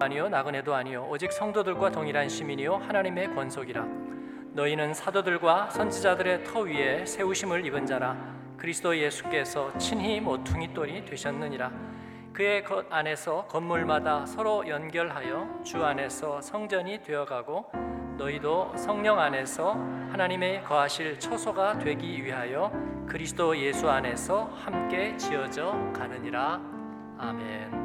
아니요 나그네도 아니요. 오직 성도들과 동일한 시민이요 하나님의 권속이라. 너희는 사도들과 선지자들의 터 위에 세우심을 입은 자라. 그리스도 예수께서 친히 모퉁이 돌이 되셨느니라. 그의 것 안에서 건물마다 서로 연결하여 주 안에서 성전이 되어가고 너희도 성령 안에서 하나님의 거하실 처소가 되기 위하여 그리스도 예수 안에서 함께 지어져 가느니라. 아멘.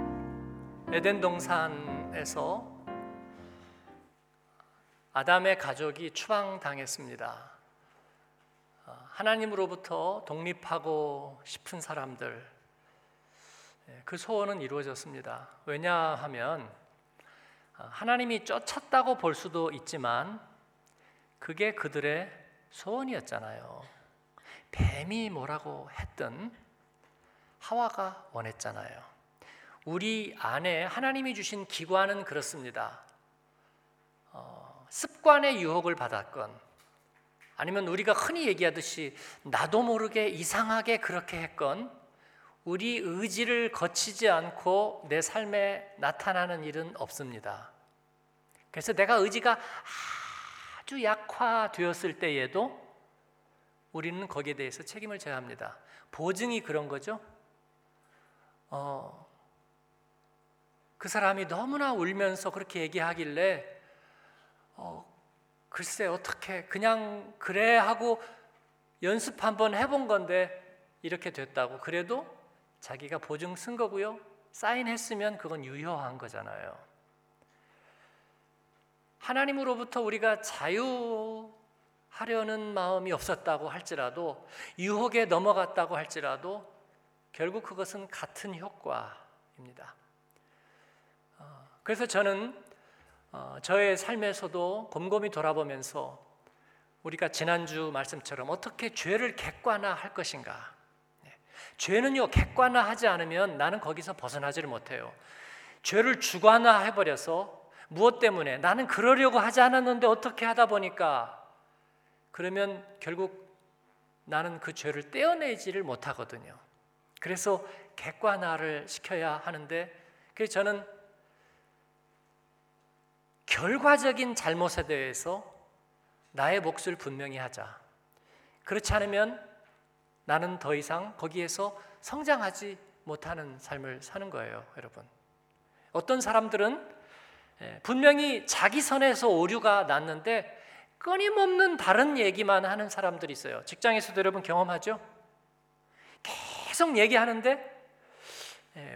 에덴 동산 에서 아담의 가족이 추방당했습니다. 어, 하나님으로부터 독립하고 싶은 사람들 예, 그 소원은 이루어졌습니다. 왜냐하면 어, 하나님이 쫓았다고 볼 수도 있지만 그게 그들의 소원이었잖아요. 뱀이 뭐라고 했든 하와가 원했잖아요. 우리 안에 하나님이 주신 기관은 그렇습니다. 어, 습관의 유혹을 받았건 아니면 우리가 흔히 얘기하듯이 나도 모르게 이상하게 그렇게 했건 우리 의지를 거치지 않고 내 삶에 나타나는 일은 없습니다. 그래서 내가 의지가 아주 약화되었을 때에도 우리는 거기에 대해서 책임을 져야 합니다. 보증이 그런 거죠. 어, 그 사람이 너무나 울면서 그렇게 얘기하길래 어, 글쎄 어떻게 그냥 그래 하고 연습 한번 해본 건데 이렇게 됐다고. 그래도 자기가 보증 쓴 거고요. 사인했으면 그건 유효한 거잖아요. 하나님으로부터 우리가 자유하려는 마음이 없었다고 할지라도 유혹에 넘어갔다고 할지라도 결국 그것은 같은 효과입니다. 어, 그래서 저는 어, 저의 삶에서도 곰곰이 돌아보면서 우리가 지난주 말씀처럼 어떻게 죄를 객관화할 것인가. 네. 죄는요 객관화하지 않으면 나는 거기서 벗어나지를 못해요. 죄를 주관화해 버려서 무엇 때문에 나는 그러려고 하지 않았는데 어떻게 하다 보니까 그러면 결국 나는 그 죄를 떼어내지를 못하거든요. 그래서 객관화를 시켜야 하는데 그래서 저는 결과적인 잘못에 대해서 나의 몫을 분명히 하자. 그렇지 않으면 나는 더 이상 거기에서 성장하지 못하는 삶을 사는 거예요, 여러분. 어떤 사람들은 예, 분명히 자기 선에서 오류가 났는데 끊임없는 다른 얘기만 하는 사람들이 있어요. 직장에서도 여러분 경험하죠? 계속 얘기하는데 예,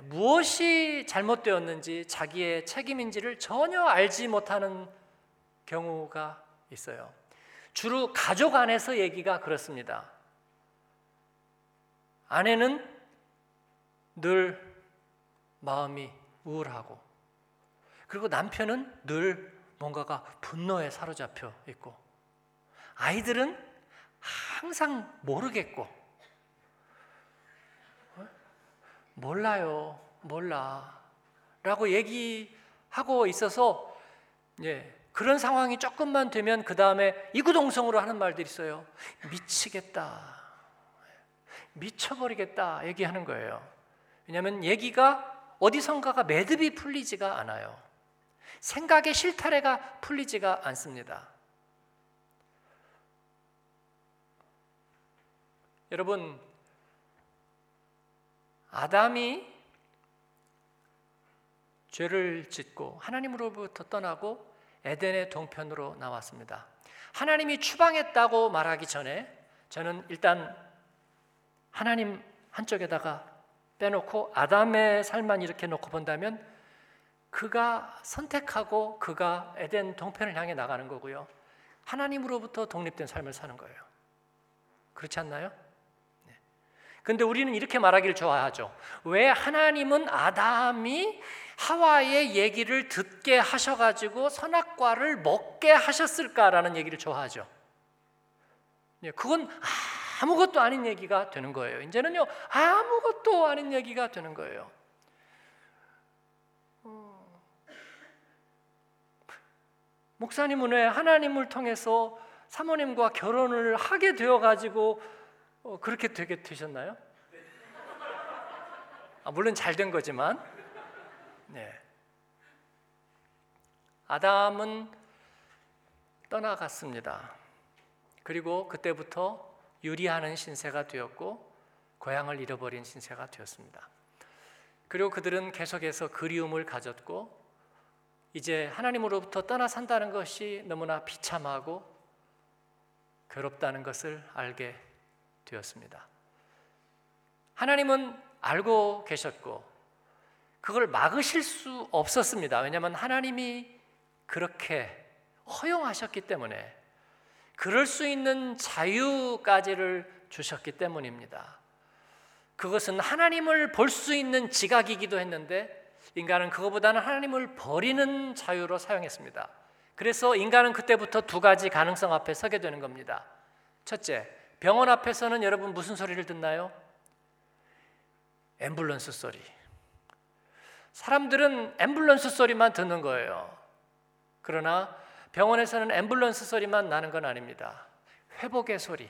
무엇이 잘못되었는지 자기의 책임인지를 전혀 알지 못하는 경우가 있어요. 주로 가족 안에서 얘기가 그렇습니다. 아내는 늘 마음이 우울하고 그리고 남편은 늘 뭔가가 분노에 사로잡혀 있고 아이들은 항상 모르겠고 몰라요, 몰라. 라고 얘기하고 있어서, 예, 그런 상황이 조금만 되면 그 다음에 이구동성으로 하는 말들이 있어요. 미치겠다. 미쳐버리겠다. 얘기하는 거예요. 왜냐하면 얘기가 어디선가가 매듭이 풀리지가 않아요. 생각의 실타래가 풀리지가 않습니다. 여러분, 아담이 죄를 짓고 하나님으로부터 떠나고 에덴의 동편으로 나왔습니다. 하나님이 추방했다고 말하기 전에 저는 일단 하나님 한쪽에다가 빼놓고 아담의 삶만 이렇게 놓고 본다면 그가 선택하고 그가 에덴 동편을 향해 나가는 거고요. 하나님으로부터 독립된 삶을 사는 거예요. 그렇지 않나요? 근데 우리는 이렇게 말하기를 좋아하죠. 왜 하나님은 아담이 하와의 얘기를 듣게 하셔가지고 선악과를 먹게 하셨을까라는 얘기를 좋아하죠. 예, 그건 아무것도 아닌 얘기가 되는 거예요. 이제는요, 아무것도 아닌 얘기가 되는 거예요. 어. 목사님은 왜 하나님을 통해서 사모님과 결혼을 하게 되어 가지고 어, 그렇게 되게 되셨나요? 아, 물론 잘 된 거지만, 네. 아담은 떠나갔습니다. 그리고 그때부터 유리하는 신세가 되었고 고향을 잃어버린 신세가 되었습니다. 그리고 그들은 계속해서 그리움을 가졌고 이제 하나님으로부터 떠나 산다는 것이 너무나 비참하고 괴롭다는 것을 알게 되었습니다. 하나님은 알고 계셨고 그걸 막으실 수 없었습니다. 왜냐하면 하나님이 그렇게 허용하셨기 때문에 그럴 수 있는 자유까지를 주셨기 때문입니다. 그것은 하나님을 볼 수 있는 지각이기도 했는데 인간은 그것보다는 하나님을 버리는 자유로 사용했습니다. 그래서 인간은 그때부터 두 가지 가능성 앞에 서게 되는 겁니다. 첫째, 병원 앞에서는 여러분 무슨 소리를 듣나요? 앰뷸런스 소리. 사람들은 앰뷸런스 소리만 듣는 거예요. 그러나 병원에서는 앰뷸런스 소리만 나는 건 아닙니다. 회복의 소리,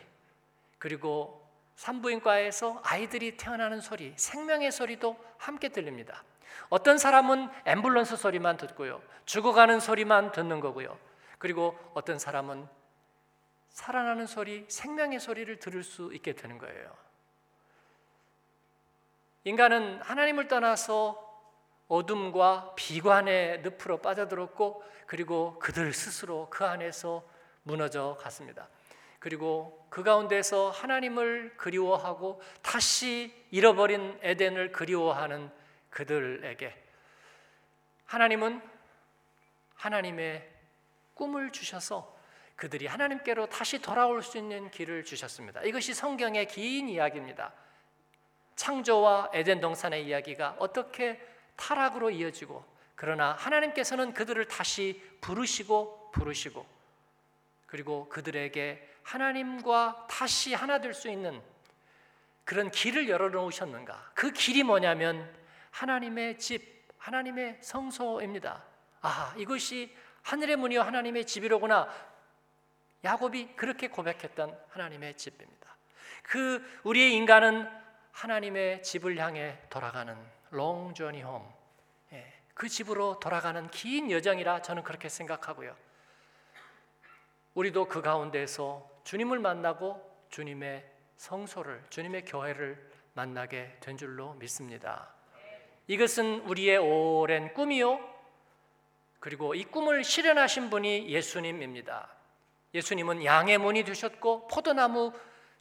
그리고 산부인과에서 아이들이 태어나는 소리, 생명의 소리도 함께 들립니다. 어떤 사람은 앰뷸런스 소리만 듣고요. 죽어가는 소리만 듣는 거고요. 그리고 어떤 사람은 살아나는 소리, 생명의 소리를 들을 수 있게 되는 거예요. 인간은 하나님을 떠나서 어둠과 비관의 늪으로 빠져들었고 그리고 그들 스스로 그 안에서 무너져 갔습니다. 그리고 그 가운데서 하나님을 그리워하고 다시 잃어버린 에덴을 그리워하는 그들에게 하나님은 하나님의 꿈을 주셔서 그들이 하나님께로 다시 돌아올 수 있는 길을 주셨습니다. 이것이 성경의 긴 이야기입니다. 창조와 에덴 동산의 이야기가 어떻게 타락으로 이어지고 그러나 하나님께서는 그들을 다시 부르시고 부르시고 그리고 그들에게 하나님과 다시 하나 될 수 있는 그런 길을 열어 놓으셨는가? 그 길이 뭐냐면 하나님의 집, 하나님의 성소입니다. 아, 이것이 하늘의 문이요 하나님의 집이로구나. 야곱이 그렇게 고백했던 하나님의 집입니다. 그 우리의 인간은 하나님의 집을 향해 돌아가는 long journey home. 예, 그 집으로 돌아가는 긴 여정이라 저는 그렇게 생각하고요. 우리도 그 가운데서 주님을 만나고 주님의 성소를, 주님의 교회를 만나게 된 줄로 믿습니다. 이것은 우리의 오랜 꿈이요. 그리고 이 꿈을 실현하신 분이 예수님입니다. 예수님은 양의 문이 되셨고 포도나무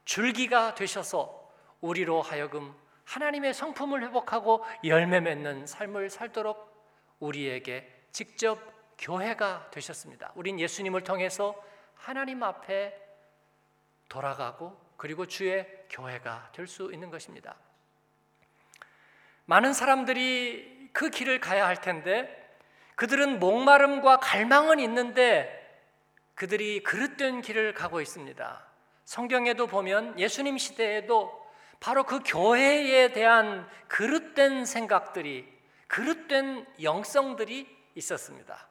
줄기가 되셔서 우리로 하여금 하나님의 성품을 회복하고 열매 맺는 삶을 살도록 우리에게 직접 교회가 되셨습니다. 우린 예수님을 통해서 하나님 앞에 돌아가고 그리고 주의 교회가 될 수 있는 것입니다. 많은 사람들이 그 길을 가야 할 텐데 그들은 목마름과 갈망은 있는데 그들이 그릇된 길을 가고 있습니다. 성경에도 보면 예수님 시대에도 바로 그 교회에 대한 그릇된 생각들이 그릇된 영성들이 있었습니다.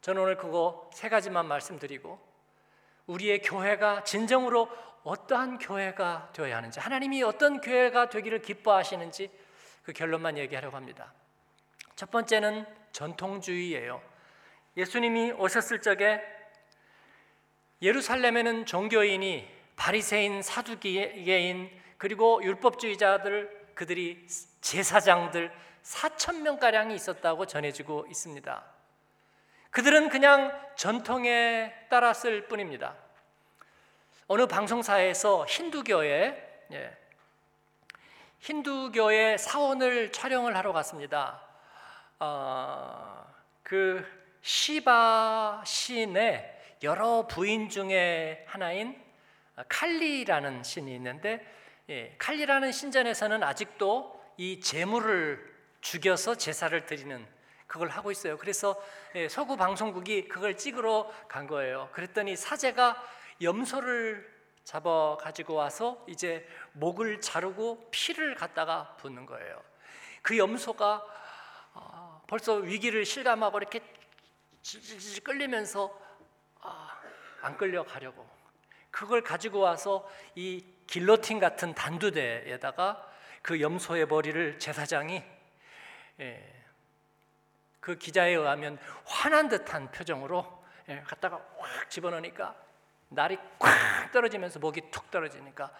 저는 오늘 그거 세 가지만 말씀드리고 우리의 교회가 진정으로 어떠한 교회가 되어야 하는지 하나님이 어떤 교회가 되기를 기뻐하시는지 그 결론만 얘기하려고 합니다. 첫 번째는 전통주의예요. 예수님이 오셨을 적에 예루살렘에는 종교인이 바리새인, 사두개인 그리고 율법주의자들 그들이 제사장들 4천 명 가량이 있었다고 전해지고 있습니다. 그들은 그냥 전통에 따랐을 뿐입니다. 어느 방송사에서 힌두교의 예, 힌두교의 사원을 촬영을 하러 갔습니다. 어, 그 시바 신의 여러 부인 중에 하나인 칼리라는 신이 있는데 예, 칼리라는 신전에서는 아직도 이 제물을 죽여서 제사를 드리는 그걸 하고 있어요. 그래서 예, 서구 방송국이 그걸 찍으러 간 거예요. 그랬더니 사제가 염소를 잡아 가지고 와서 이제 목을 자르고 피를 갖다가 붓는 거예요. 그 염소가 아, 벌써 위기를 실감하고 이렇게 질질 끌리면서 아, 안 끌려가려고. 그걸 가지고 와서 이 길로틴 같은 단두대에다가 그 염소의 머리를 제사장이 예, 그 기자에 의하면 화난 듯한 표정으로 예, 갖다가 확 집어넣으니까 날이 콱 떨어지면서 목이 툭 떨어지니까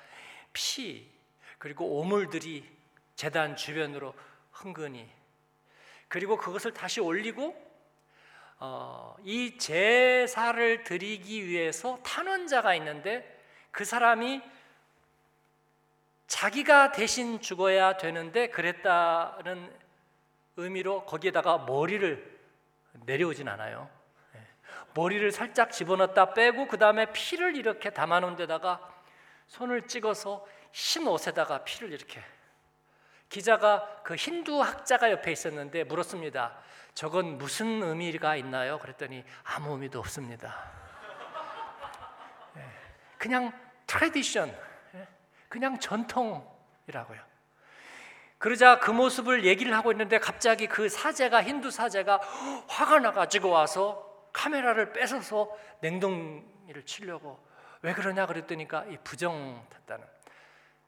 피 그리고 오물들이 재단 주변으로 흥건히. 그리고 그것을 다시 올리고 어, 이 제사를 드리기 위해서 탄원자가 있는데 그 사람이 자기가 대신 죽어야 되는데 그랬다는 의미로 거기에다가 머리를 내려오진 않아요. 예. 머리를 살짝 집어넣었다 빼고 그 다음에 피를 이렇게 담아놓은 데다가 손을 찍어서 흰 옷에다가 피를 이렇게 기자가 그 힌두 학자가 옆에 있었는데 물었습니다. 저건 무슨 의미가 있나요? 그랬더니 아무 의미도 없습니다. 예. 그냥 tradition, 예. 그냥 전통이라고요. 그러자 그 모습을 얘기를 하고 있는데 갑자기 그 사제가 힌두 사제가 화가 나 가지고 와서 카메라를 뺏어서 내동댕이를 치려고 왜 그러냐 그랬더니까 이 부정 탔다는.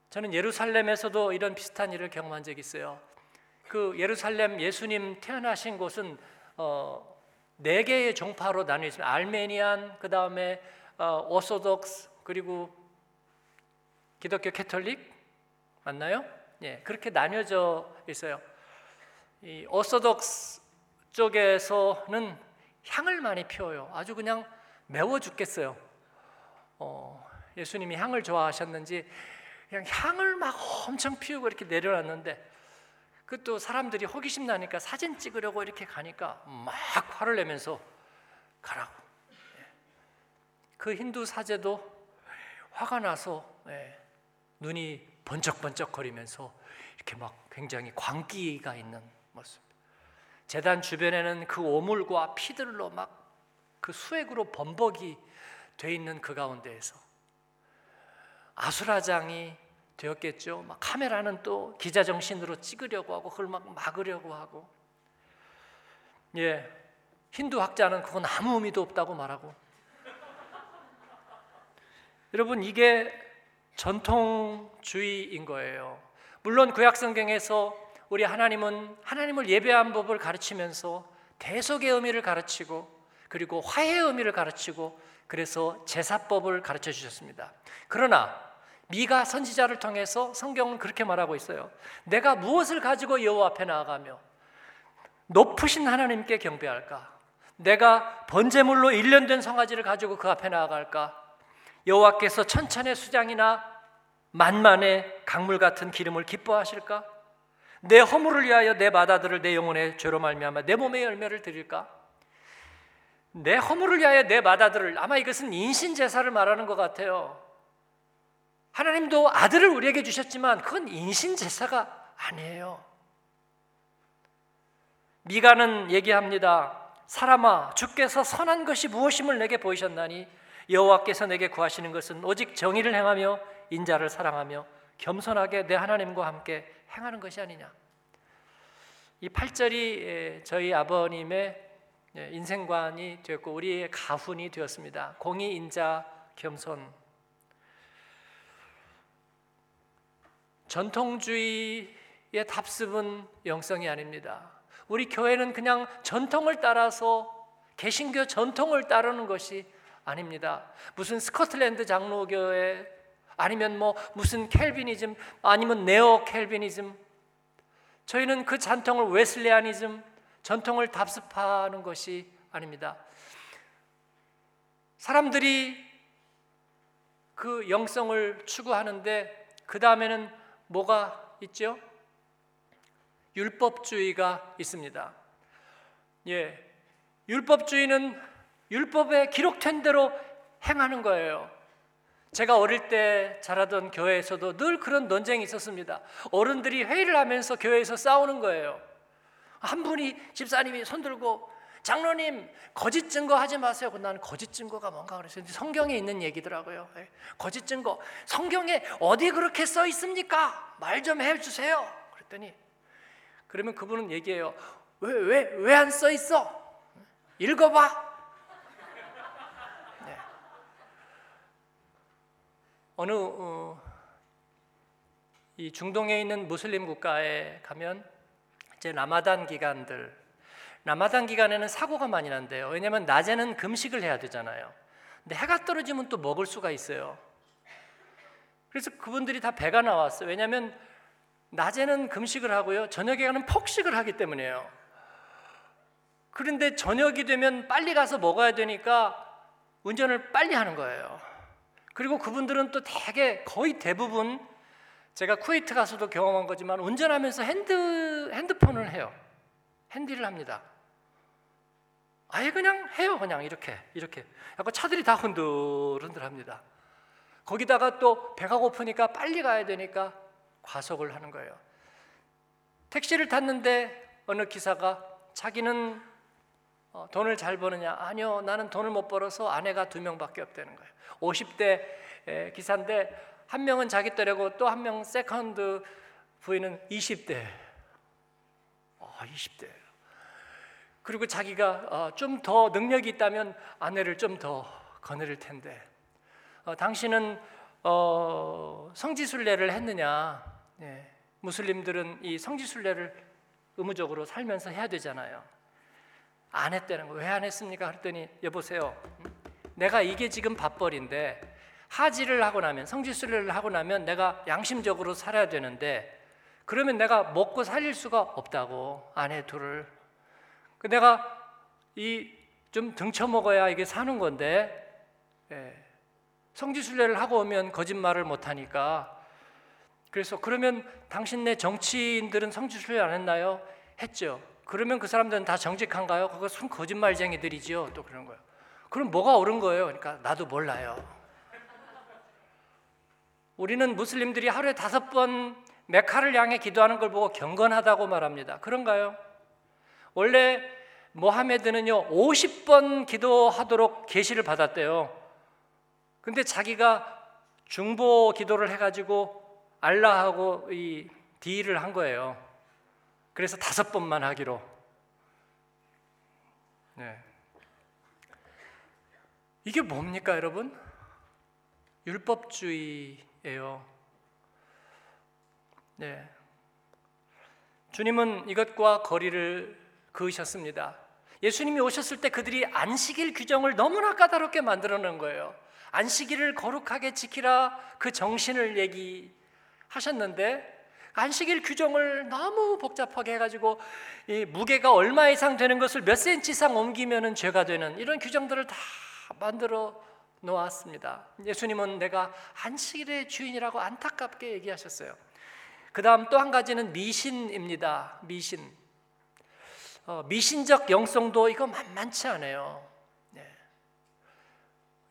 저는 예루살렘에서도 이런 비슷한 일을 경험한 적이 있어요. 그 예루살렘 예수님 태어나신 곳은 어, 네 개의 종파로 나뉘어 있습니다. Armenian, 그 다음에 어, Orthodox 그리고 기독교 캐톨릭 맞나요? 예, 그렇게 나뉘어져 있어요. 이 Orthodox 쪽에서는 향을 많이 피워요. 아주 그냥 매워 죽겠어요. 어, 예수님이 향을 좋아하셨는지 그냥 향을 막 엄청 피우고 이렇게 내려놨는데 그 또 사람들이 호기심 나니까 사진 찍으려고 이렇게 가니까 막 화를 내면서 가라고. 예. 그 힌두 사제도 화가 나서 예, 눈이 번쩍번쩍거리면서 이렇게 막 굉장히 광기가 있는 모습. 재단 주변에는 그 오물과 피들로 막 그 수액으로 범벅이 돼 있는 그 가운데에서 아수라장이 되었겠죠. 막 카메라는 또 기자 정신으로 찍으려고 하고 그걸 막 막으려고 하고. 예. 힌두 학자는 그건 아무 의미도 없다고 말하고. 여러분 이게 전통주의인 거예요. 물론 구약 성경에서 우리 하나님은 하나님을 예배한 법을 가르치면서 대속의 의미를 가르치고 그리고 화해의 의미를 가르치고 그래서 제사법을 가르쳐 주셨습니다. 그러나 미가 선지자를 통해서 성경은 그렇게 말하고 있어요. 내가 무엇을 가지고 여호와 앞에 나아가며 높으신 하나님께 경배할까? 내가 번제물로 일련된 성가지를 가지고 그 앞에 나아갈까? 여호와께서 천천의 수장이나 만만의 강물 같은 기름을 기뻐하실까? 내 허물을 위하여 내 마다들을 내 영혼의 죄로 말미암아 내 몸의 열매를 드릴까? 내 허물을 위하여 내 마다들을 아마 이것은 인신 제사를 말하는 것 같아요. 하나님도 아들을 우리에게 주셨지만 그건 인신 제사가 아니에요. 미가는 얘기합니다. 사람아 주께서 선한 것이 무엇임을 내게 보이셨나니 여호와께서 내게 구하시는 것은 오직 정의를 행하며 인자를 사랑하며 겸손하게 내 하나님과 함께 행하는 것이 아니냐. 이 8절이 저희 아버님의 인생관이 되었고 우리의 가훈이 되었습니다. 공의, 인자, 겸손. 전통주의의 답습은 영성이 아닙니다. 우리 교회는 그냥 전통을 따라서 개신교 전통을 따르는 것이 아닙니다. 무슨 스코틀랜드 장로교회 아니면 뭐 무슨 켈비니즘 아니면 네오 켈비니즘 저희는 그 전통을 웨슬레아니즘 전통을 답습하는 것이 아닙니다. 사람들이 그 영성을 추구하는데 그 다음에는 뭐가 있죠? 율법주의가 있습니다. 예. 율법주의는 율법에 기록된 대로 행하는 거예요. 제가 어릴 때 자라던 교회에서도 늘 그런 논쟁이 있었습니다. 어른들이 회의를 하면서 교회에서 싸우는 거예요. 한 분이 집사님이 손 들고 장로님 거짓 증거 하지 마세요. 나는 거짓 증거가 뭔가 그랬어요. 성경에 있는 얘기더라고요. 예. 거짓 증거 성경에 어디 그렇게 써 있습니까? 말 좀 해주세요. 그랬더니 그러면 그분은 얘기해요. 왜 왜 왜 안 써 있어? 읽어봐. 네. 어느 어, 이 중동에 있는 무슬림 국가에 가면 이제 라마단 기간들 라마단 기간에는 사고가 많이 난대요. 왜냐하면 낮에는 금식을 해야 되잖아요. 근데 해가 떨어지면 또 먹을 수가 있어요. 그래서 그분들이 다 배가 나왔어요. 왜냐하면 낮에는 금식을 하고요. 저녁에 가는 폭식을 하기 때문이에요. 그런데 저녁이 되면 빨리 가서 먹어야 되니까 운전을 빨리 하는 거예요. 그리고 그분들은 또 대개 거의 대부분 제가 쿠웨이트 가서도 경험한 거지만 운전하면서 핸드 핸드폰을 해요. Handy를 합니다. 아예 그냥 해요. 그냥 이렇게 이렇게. 약간 차들이 다 흔들흔들합니다. 거기다가 또 배가 고프니까 빨리 가야 되니까 과속을 하는 거예요. 택시를 탔는데 어느 기사가 자기는 어, 돈을 잘 버느냐? 아니요, 나는 돈을 못 벌어서 아내가 두 명밖에 없다는 거예요. 50대 기사인데 한 명은 자기 딸이고 또 한 명 세컨드 부인은 20대. 아, 20대. 그리고 자기가 어, 좀더 능력이 있다면 아내를 좀 더 거느릴 텐데 어, 당신은 어, 성지순례를 했느냐? 네. 무슬림들은 이 성지순례를 의무적으로 살면서 해야 되잖아요. 안 했다는 거. 왜 안 했습니까? 그랬더니 여보세요. 내가 이게 지금 밥벌인데 하지를 하고 나면 성지순례를 하고 나면 내가 양심적으로 살아야 되는데 그러면 내가 먹고 살릴 수가 없다고 아내 둘을 그 내가 이 좀 등쳐 먹어야 이게 사는 건데 예. 성지순례를 하고 오면 거짓말을 못 하니까 그래서 그러면 당신네 정치인들은 성지순례 안 했나요? 했죠. 그러면 그 사람들은 다 정직한가요? 그거 순 거짓말쟁이들이지요. 또 그런 거예요. 그럼 뭐가 옳은 거예요? 그러니까 나도 몰라요. 우리는 무슬림들이 하루에 다섯 번 메카를 향해 기도하는 걸 보고 경건하다고 말합니다. 그런가요? 원래 모하메드는요 50번 기도하도록 계시를 받았대요. 근데 자기가 중보 기도를 해가지고 알라하고 이 딜을 한 거예요. 그래서 다섯 번만 하기로. 네. 이게 뭡니까, 여러분? 율법주의예요. 네. 주님은 이것과 거리를 그으셨습니다. 예수님이 오셨을 때 그들이 안식일 규정을 너무나 까다롭게 만들어 놓은 거예요. 안식일을 거룩하게 지키라 그 정신을 얘기하셨는데 안식일 규정을 너무 복잡하게 해가지고 이 무게가 얼마 이상 되는 것을 몇 센치 이상 옮기면은 죄가 되는 이런 규정들을 다 만들어 놓았습니다. 예수님은 내가 안식일의 주인이라고 안타깝게 얘기하셨어요. 그 다음 또 한 가지는 미신입니다. 미신. 어, 미신적 영성도 이거 만만치 않아요. 네.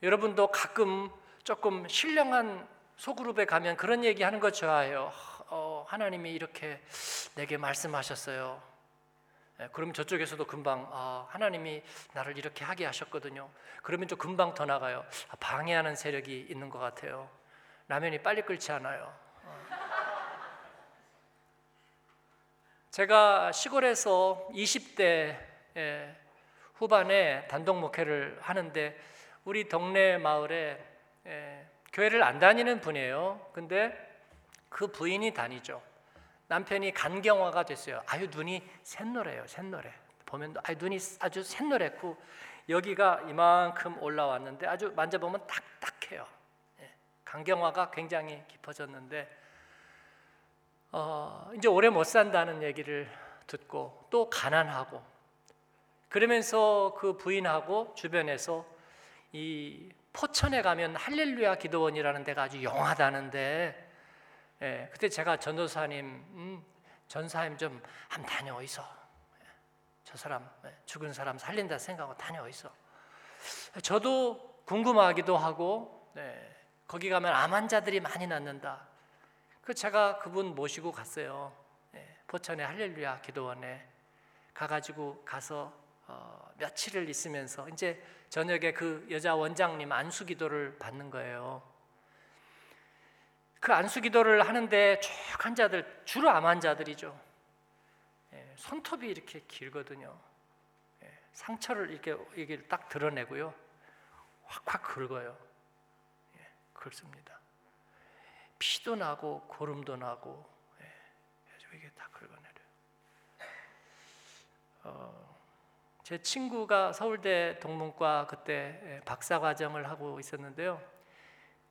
여러분도 가끔 조금 신령한 소그룹에 가면 그런 얘기 하는 거 좋아해요. 어, 하나님이 이렇게 내게 말씀하셨어요. 네, 그럼 저쪽에서도 금방 아, 하나님이 나를 이렇게 하게 하셨거든요. 그러면 좀 금방 더 나가요. 아, 방해하는 세력이 있는 것 같아요. 라면이 빨리 끓지 않아요. 제가 시골에서 20대 후반에 단독 목회를 하는데 우리 동네 마을에 교회를 안 다니는 분이에요. 근데 그 부인이 다니죠. 남편이 간경화가 됐어요. 아유 눈이 샛노래요, 샛노래. 보면 아유 눈이 아주 샛노랬고 여기가 이만큼 올라왔는데 아주 만져보면 딱딱해요. 간경화가 굉장히 깊어졌는데 어, 이제 오래 못 산다는 얘기를 듣고 또 가난하고 그러면서 그 부인하고 주변에서 이 포천에 가면 할렐루야 기도원이라는 데가 아주 영하다는데 예, 그때 제가 전도사님 음, 전사님 좀 한번 다녀오이소 저 사람 예, 죽은 사람 살린다 생각하고 다녀오이소 저도 궁금하기도 하고 네, 거기 가면 암 환자들이 많이 낫는다 그 제가 그분 모시고 갔어요. 예, 포천의 할렐루야 기도원에 가가지고 가서 어, 며칠을 있으면서 이제 저녁에 그 여자 원장님 안수 기도를 받는 거예요. 그 안수 기도를 하는데 쭉 환자들 주로 암 환자들이죠. 예, 손톱이 이렇게 길거든요. 예, 상처를 이렇게 이게 딱 드러내고요, 확확 긁어요. 예, 긁습니다. 피도 나고 고름도 나고 예, 이게 다 긁어내려요. 어, 제 친구가 서울대 동문과 그때 박사 과정을 하고 있었는데요.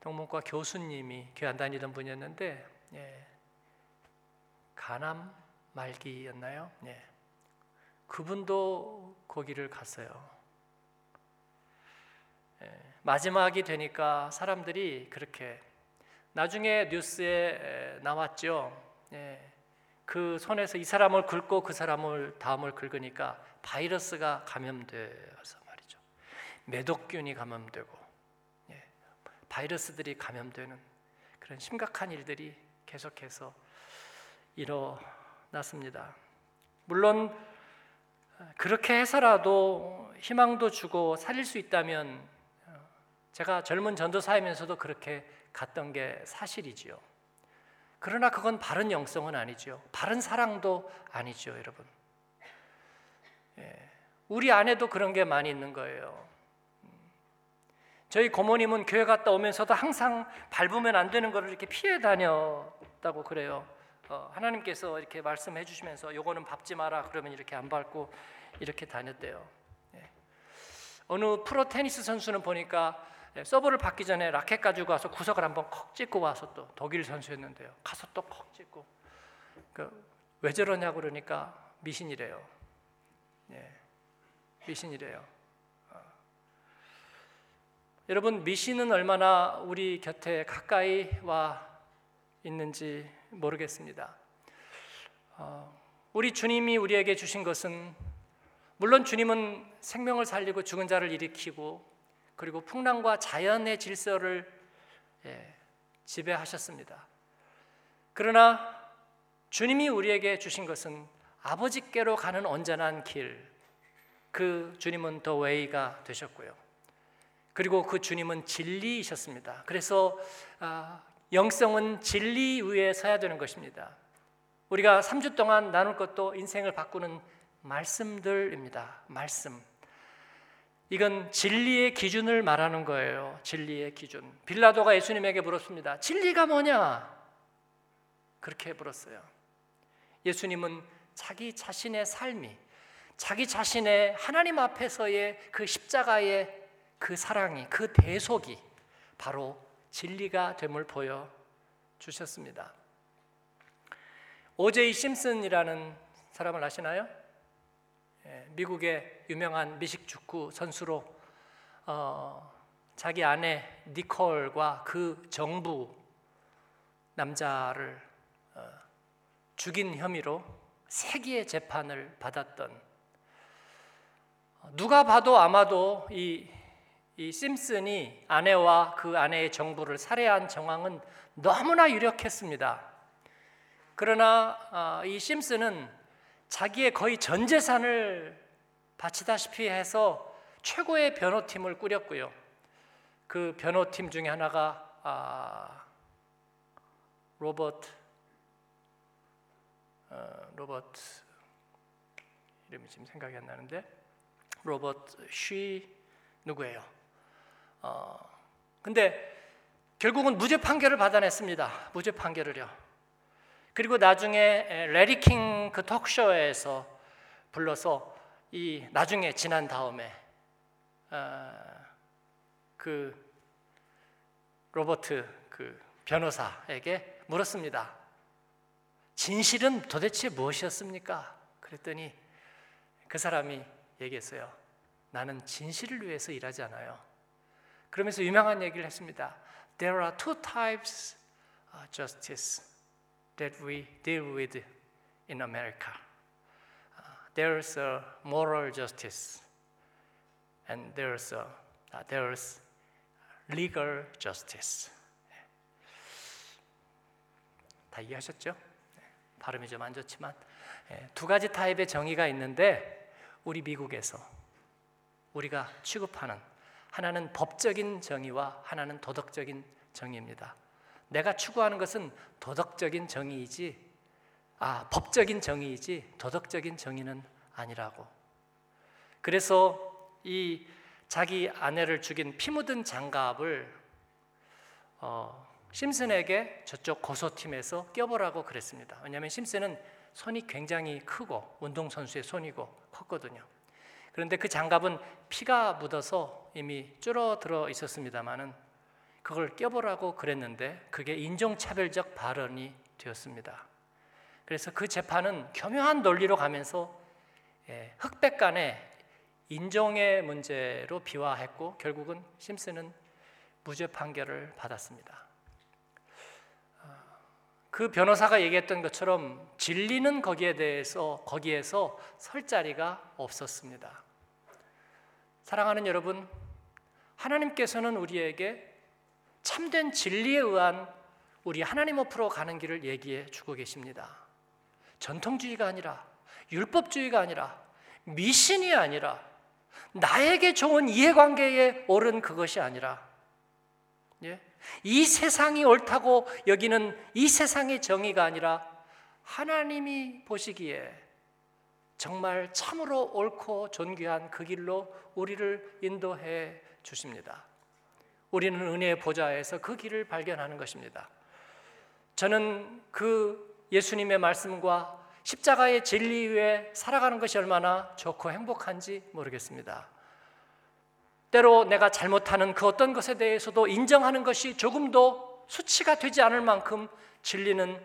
동문과 교수님이 교회 안 다니던 분이었는데 예, 간암 말기였나요? 예. 그분도 거기를 갔어요. 예, 마지막이 되니까 사람들이 그렇게 나중에 뉴스에 나왔죠. 예, 그 손에서 이 사람을 긁고 그 사람을 다음을 긁으니까 바이러스가 감염돼서 말이죠. 매독균이 감염되고 예, 바이러스들이 감염되는 그런 심각한 일들이 계속해서 일어났습니다. 물론 그렇게 해서라도 희망도 주고 살릴 수 있다면 제가 젊은 전도사이면서도 그렇게 갔던 게 사실이지요. 그러나 그건 바른 영성은 아니죠. 바른 사랑도 아니죠, 여러분. 예, 우리 안에도 그런 게 많이 있는 거예요. 저희 고모님은 교회 갔다 오면서도 항상 밟으면 안 되는 것을 이렇게 피해 다녔다고 그래요. 어, 하나님께서 이렇게 말씀해 주시면서 요거는 밟지 마라 그러면 이렇게 안 밟고 이렇게 다녔대요. 예. 어느 프로 테니스 선수는 보니까 예, 서브를 받기 전에 라켓 가지고 와서 구석을 한번 콕 찍고 와서 또 독일 선수였는데요. 가서 또 콕 찍고 그 왜 저러냐 그러니까 미신이래요. 예, 미신이래요. 어. 여러분 미신은 얼마나 우리 곁에 가까이 와 있는지 모르겠습니다. 어, 우리 주님이 우리에게 주신 것은 물론 주님은 생명을 살리고 죽은 자를 일으키고 그리고 풍랑과 자연의 질서를 예, 지배하셨습니다. 그러나 주님이 우리에게 주신 것은 아버지께로 가는 온전한 길, 그 주님은 더 웨이가 되셨고요. 그리고 그 주님은 진리이셨습니다. 그래서 아, 영성은 진리 위에 서야 되는 것입니다. 우리가 3주 동안 나눌 것도 인생을 바꾸는 말씀들입니다. 말씀. 이건 진리의 기준을 말하는 거예요. 진리의 기준. 빌라도가 예수님에게 물었습니다. 진리가 뭐냐? 그렇게 물었어요. 예수님은 자기 자신의 삶이 자기 자신의 하나님 앞에서의 그 십자가의 그 사랑이 그 대속이 바로 진리가 됨을 보여 주셨습니다. 오제이 심슨이라는 사람을 아시나요? 예, 미국의 유명한 미식 축구 선수로 어, 자기 아내 니콜과 그 정부 남자를 어, 죽인 혐의로 세기의 재판을 받았던 누가 봐도 아마도 이, 이 심슨이 아내와 그 아내의 정부를 살해한 정황은 너무나 유력했습니다. 그러나 어, 이 심슨은 자기의 거의 전 재산을 바치다시피 해서 최고의 변호팀을 꾸렸고요. 그 변호팀 중에 하나가 아, 로버트 어, 로버트 이름이 지금 생각이 안 나는데 로버트 쉬 누구예요? 어, 근데 결국은 무죄 판결을 받아냈습니다. 무죄 판결을요. 그리고 나중에 레리 킹그 톡쇼에서 불러서 이 나중에 지난 다음에 어, 그 로버트 그 변호사에게 물었습니다. 진실은 도대체 무엇이었습니까? 그랬더니 그 사람이 얘기했어요. 나는 진실을 위해서 일하지 않아요. 그러면서 유명한 얘기를 했습니다. There are two types of justice. that we deal with in America. There's a moral justice, and there's a, uh, there's legal justice. 다 이해하셨죠? 발음이 좀 안 좋지만 두 가지 타입의 정의가 있는데 우리 미국에서 우리가 취급하는 하나는 법적인 정의와 하나는 도덕적인 정의입니다. 내가 추구하는 것은 도덕적인 정의이지 아, 법적인 정의이지 도덕적인 정의는 아니라고. 그래서 이 자기 아내를 죽인 피 묻은 장갑을 어, 심슨에게 저쪽 고소팀에서 껴보라고 그랬습니다. 왜냐하면 심슨은 손이 굉장히 크고 운동선수의 손이고 컸거든요. 그런데 그 장갑은 피가 묻어서 이미 줄어들어 있었습니다마는 그걸 껴보라고 그랬는데 그게 인종차별적 발언이 되었습니다. 그래서 그 재판은 교묘한 논리로 가면서 예, 흑백 간의 인종의 문제로 비화했고 결국은 심슨은 무죄 판결을 받았습니다. 아, 그 변호사가 얘기했던 것처럼 진리는 거기에 대해서 거기에서 설 자리가 없었습니다. 사랑하는 여러분, 하나님께서는 우리에게 참된 진리에 의한 우리 하나님 앞으로 가는 길을 얘기해 주고 계십니다. 전통주의가 아니라 율법주의가 아니라 미신이 아니라 나에게 좋은 이해관계에 옳은 그것이 아니라 예? 이 세상이 옳다고 여기는 이 세상의 정의가 아니라 하나님이 보시기에 정말 참으로 옳고 존귀한 그 길로 우리를 인도해 주십니다. 우리는 은혜의 보좌에서 그 길을 발견하는 것입니다. 저는 그 예수님의 말씀과 십자가의 진리 위에 살아가는 것이 얼마나 좋고 행복한지 모르겠습니다. 때로 내가 잘못하는 그 어떤 것에 대해서도 인정하는 것이 조금도 수치가 되지 않을 만큼 진리는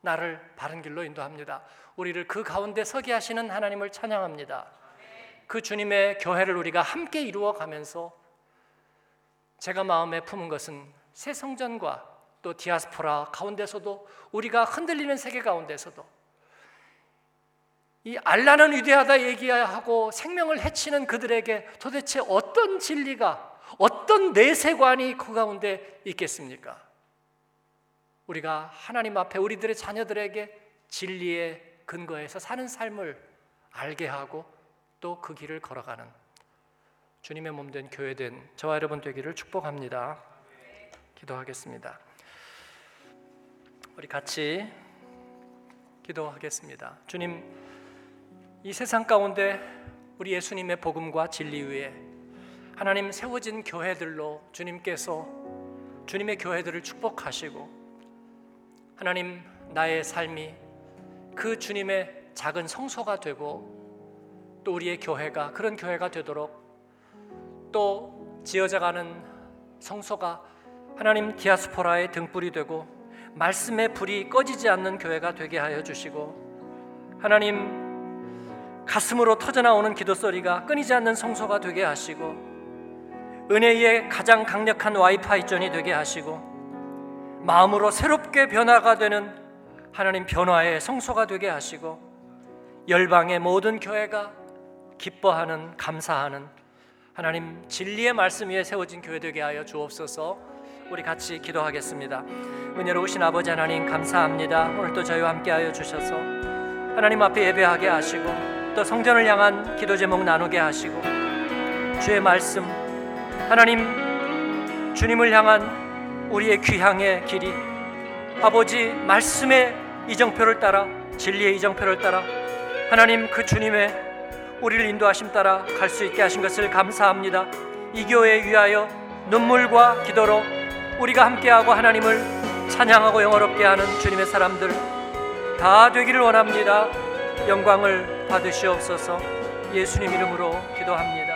나를 바른 길로 인도합니다. 우리를 그 가운데 서게 하시는 하나님을 찬양합니다. 그 주님의 교회를 우리가 함께 이루어 가면서 제가 마음에 품은 것은 새 성전과 또 디아스포라 가운데서도 우리가 흔들리는 세계 가운데서도 이 알라는 위대하다 얘기하고 생명을 해치는 그들에게 도대체 어떤 진리가 어떤 내세관이 그 가운데 있겠습니까? 우리가 하나님 앞에 우리들의 자녀들에게 진리의 근거에서 사는 삶을 알게 하고 또 그 길을 걸어가는 주님의 몸 된 교회 된 저와 여러분 되기를 축복합니다. 기도하겠습니다. 우리 같이 기도하겠습니다. 주님, 이 세상 가운데 우리 예수님의 복음과 진리 위에 하나님 세워진 교회들로 주님께서 주님의 교회들을 축복하시고 하나님 나의 삶이 그 주님의 작은 성소가 되고 또 우리의 교회가 그런 교회가 되도록 또 지어져가는 성소가 하나님 디아스포라의 등불이 되고 말씀의 불이 꺼지지 않는 교회가 되게 하여 주시고 하나님 가슴으로 터져나오는 기도 소리가 끊이지 않는 성소가 되게 하시고 은혜의 가장 강력한 와이파이 전이 되게 하시고 마음으로 새롭게 변화가 되는 하나님 변화의 성소가 되게 하시고 열방의 모든 교회가 기뻐하는 감사하는 하나님 진리의 말씀 위에 세워진 교회 되게 하여 주옵소서. 우리 같이 기도하겠습니다. 은혜로우신 아버지 하나님 감사합니다. 오늘도 저희와 함께하여 주셔서 하나님 앞에 예배하게 하시고 또 성전을 향한 기도 제목 나누게 하시고 주의 말씀 하나님 주님을 향한 우리의 귀향의 길이 아버지 말씀의 이정표를 따라 진리의 이정표를 따라 하나님 그 주님의 우리를 인도하심 따라 갈 수 있게 하신 것을 감사합니다. 이 교회 위하여 눈물과 기도로 우리가 함께하고 하나님을 찬양하고 영어롭게 하는 주님의 사람들 다 되기를 원합니다. 영광을 받으시옵소서 예수님 이름으로 기도합니다.